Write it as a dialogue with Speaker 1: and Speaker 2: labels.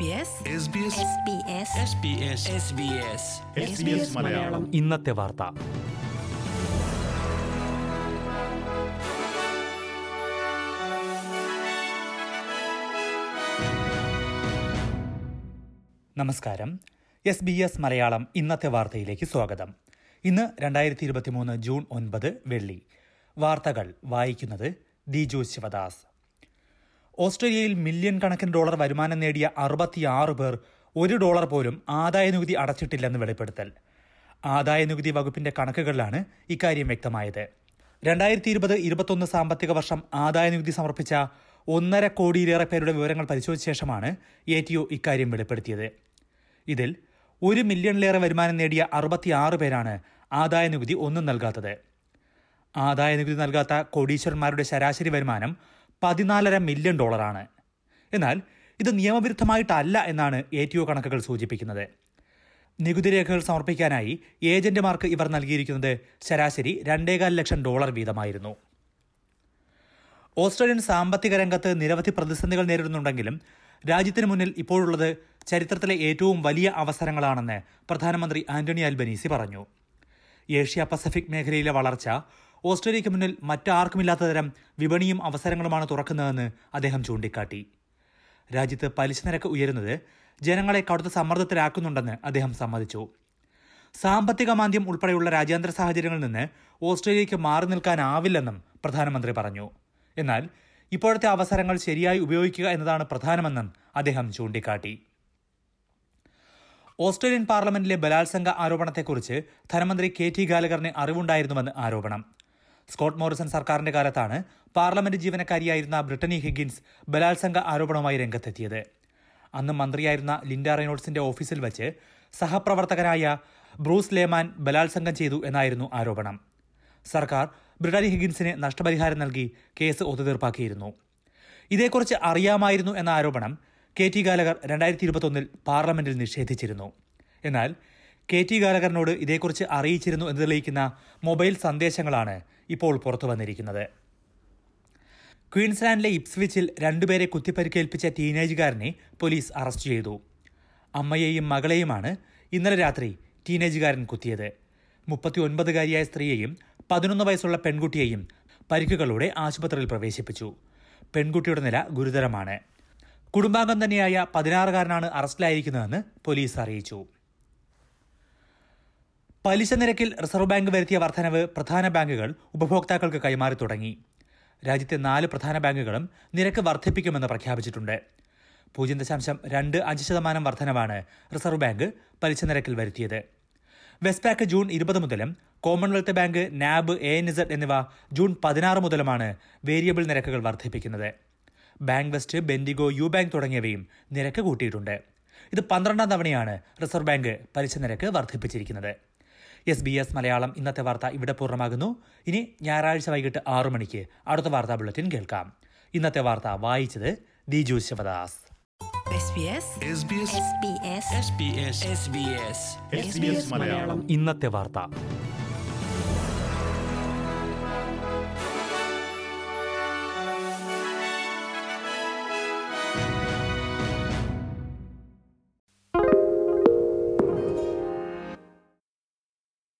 Speaker 1: SBS
Speaker 2: SBS
Speaker 3: Malayalam.
Speaker 4: ഇന്നത്തെ വാർത്ത. നമസ്കാരം. എസ് ബി എസ് മലയാളം ഇന്നത്തെ വാർത്തയിലേക്ക് സ്വാഗതം. ഇന്ന് രണ്ടായിരത്തി ഇരുപത്തിമൂന്ന് ജൂൺ ഒൻപത് വെള്ളി. വാർത്തകൾ വായിക്കുന്നത് ദിജു ശിവദാസ്. ഓസ്ട്രേലിയയിൽ മില്യൺ കണക്കിന് ഡോളർ വരുമാനം നേടിയ അറുപത്തിയാറ് പേർ ഒരു ഡോളർ പോലും ആദായനികുതി അടച്ചിട്ടില്ലെന്ന് വെളിപ്പെടുത്തൽ. ആദായനികുതി വകുപ്പിന്റെ കണക്കുകളിലാണ് ഇക്കാര്യം വ്യക്തമായത്. രണ്ടായിരത്തി ഇരുപത് ഇരുപത്തൊന്ന് സാമ്പത്തിക വർഷം ആദായനികുതി സമർപ്പിച്ച ഒന്നര കോടിയിലേറെ പേരുടെ വിവരങ്ങൾ പരിശോധിച്ച ശേഷമാണ് എ ടി ഒ ഇക്കാര്യം വെളിപ്പെടുത്തിയത്. ഇതിൽ ഒരു മില്യണിലേറെ വരുമാനം നേടിയ അറുപത്തിയാറ് പേരാണ് ആദായനികുതി ഒന്നും നൽകാത്തത്. ആദായനികുതി നൽകാത്ത കോടീശ്വരന്മാരുടെ ശരാശരി വരുമാനം പതിനാലര മില്യൺ ഡോളറാണ്. എന്നാൽ ഇത് നിയമവിരുദ്ധമായിട്ടല്ല എന്നാണ് എ ടി ഒ കണക്കുകൾ സൂചിപ്പിക്കുന്നത്. നികുതി രേഖകൾ സമർപ്പിക്കാനായി ഏജന്റുമാർക്ക് ഇവർ നൽകിയിരിക്കുന്നത് ശരാശരി രണ്ടേകാൽ ലക്ഷം ഡോളർ വീതമായിരുന്നു. ഓസ്ട്രേലിയൻ സാമ്പത്തിക രംഗത്ത് നിരവധി പ്രതിസന്ധികൾ നേരിടുന്നുണ്ടെങ്കിലും രാജ്യത്തിന് മുന്നിൽ ഇപ്പോഴുള്ളത് ചരിത്രത്തിലെ ഏറ്റവും വലിയ അവസരങ്ങളാണെന്ന് പ്രധാനമന്ത്രി ആന്റണി അൽബനീസി പറഞ്ഞു. ഏഷ്യ പസഫിക് മേഖലയിലെ വളർച്ച ഓസ്ട്രേലിയയ്ക്ക് മുന്നിൽ മറ്റാർക്കുമില്ലാത്ത തരം വിപണിയും അവസരങ്ങളുമാണ് തുറക്കുന്നതെന്ന് അദ്ദേഹം ചൂണ്ടിക്കാട്ടി. രാജ്യത്ത് പലിശ നിരക്ക് ഉയരുന്നത് ജനങ്ങളെ കടുത്ത സമ്മർദ്ദത്തിലാക്കുന്നുണ്ടെന്ന് അദ്ദേഹം സമ്മതിച്ചു. സാമ്പത്തിക മാന്ദ്യം ഉൾപ്പെടെയുള്ള രാജ്യാന്തര സാഹചര്യങ്ങളിൽ നിന്ന് ഓസ്ട്രേലിയയ്ക്ക് മാറി നിൽക്കാനാവില്ലെന്നും പ്രധാനമന്ത്രി പറഞ്ഞു. എന്നാൽ ഇപ്പോഴത്തെ അവസരങ്ങൾ ശരിയായി ഉപയോഗിക്കുക എന്നതാണ് പ്രധാനമെന്നും അദ്ദേഹം ചൂണ്ടിക്കാട്ടി. ഓസ്ട്രേലിയൻ പാർലമെന്റിലെ ബലാത്സംഗ ആരോപണത്തെക്കുറിച്ച് ധനമന്ത്രി കെ ടി ഗാലഗറിന് അറിവുണ്ടായിരുന്നുവെന്ന് ആരോപണം. സ്കോട്ട് മോറിസൺ സർക്കാരിന്റെ കാലത്താണ് പാർലമെന്റ് ജീവനക്കാരിയായിരുന്ന ബ്രിട്ടനി ഹിഗിൻസ് ബലാത്സംഗ ആരോപണവുമായി രംഗത്തെത്തിയത്. അന്ന് മന്ത്രിയായിരുന്ന ലിൻഡ റൈനോൾസിന്റെ ഓഫീസിൽ വച്ച് സഹപ്രവർത്തകനായ ബ്രൂസ് ലേമാൻ ബലാത്സംഗം ചെയ്തു എന്നായിരുന്നു ആരോപണം. സർക്കാർ ബ്രിട്ടനി ഹിഗിൻസിന് നഷ്ടപരിഹാരം നൽകി കേസ് ഒത്തുതീർപ്പാക്കിയിരുന്നു. ഇതേക്കുറിച്ച് അറിയാമായിരുന്നു എന്ന ആരോപണം കെ ടി ഗാലകർ രണ്ടായിരത്തി ഇരുപത്തൊന്നിൽ പാർലമെന്റിൽ നിഷേധിച്ചിരുന്നു. എന്നാൽ കെ ടി ഗാലകറിനോട് ഇതേക്കുറിച്ച് അറിയിച്ചിരുന്നു എന്ന് തെളിയിക്കുന്ന മൊബൈൽ സന്ദേശങ്ങളാണ് ഇപ്പോൾ പുറത്തു വന്നിരിക്കുന്നത്. ക്വീൻസ്ലാൻഡിലെ ഇപ്സ്വിച്ചിൽ രണ്ടുപേരെ കുത്തിപ്പരിക്കേൽപ്പിച്ച ടീനേജുകാരനെ പോലീസ് അറസ്റ്റ് ചെയ്തു. അമ്മയെയും മകളെയുമാണ് ഇന്നലെ രാത്രി ടീനേജുകാരൻ കുത്തിയത്. മുപ്പത്തിയൊൻപതുകാരിയായ സ്ത്രീയെയും പതിനൊന്ന് വയസ്സുള്ള പെൺകുട്ടിയെയും പരിക്കുകളോടെ ആശുപത്രിയിൽ പ്രവേശിപ്പിച്ചു. പെൺകുട്ടിയുടെ നില ഗുരുതരമാണ്. കുടുംബാംഗം തന്നെയായ പതിനാറുകാരനാണ് അറസ്റ്റിലായിരിക്കുന്നതെന്ന് പോലീസ് അറിയിച്ചു. പലിശ നിരക്കിൽ റിസർവ് ബാങ്ക് വരുത്തിയ വർധനവ് പ്രധാന ബാങ്കുകൾ ഉപഭോക്താക്കൾക്ക് കൈമാറി തുടങ്ങി. രാജ്യത്തെ നാല് പ്രധാന ബാങ്കുകളും നിരക്ക് വർദ്ധിപ്പിക്കുമെന്ന് പ്രഖ്യാപിച്ചിട്ടുണ്ട്. പൂജ്യം ദശാംശം രണ്ട് അഞ്ച് ശതമാനം വർധനവാണ് റിസർവ് ബാങ്ക് പലിശ നിരക്കിൽ വരുത്തിയത്. വെസ്റ്റ്പാക്ക് ജൂൺ ഇരുപത് മുതലും Commonwealth Bank NAB A N Z എന്നിവ ജൂൺ പതിനാറ് മുതലുമാണ് വേരിയബിൾ നിരക്കുകൾ വർദ്ധിപ്പിക്കുന്നത്. Bankwest Bendigo UBank തുടങ്ങിയവയും നിരക്ക് കൂട്ടിയിട്ടുണ്ട്. ഇത് പന്ത്രണ്ടാം തവണയാണ് റിസർവ് ബാങ്ക് പലിശ നിരക്ക് വർദ്ധിപ്പിച്ചിരിക്കുന്നത്. എസ് ബി എസ് മലയാളം ഇന്നത്തെ വാർത്ത ഇവിടെ പൂർണമാകുന്നു. ഇനി ഞായറാഴ്ച വൈകിട്ട് ആറു മണിക്ക് അടുത്ത വാർത്താ ബുള്ളറ്റിൻ കേൾക്കാം. ഇന്നത്തെ വാർത്ത വായിച്ചത് Diju Sivadas.
Speaker 1: SBS
Speaker 2: SBS
Speaker 3: SBS
Speaker 2: SBS
Speaker 3: Malayalam.
Speaker 4: ഇന്നത്തെ വാർത്ത.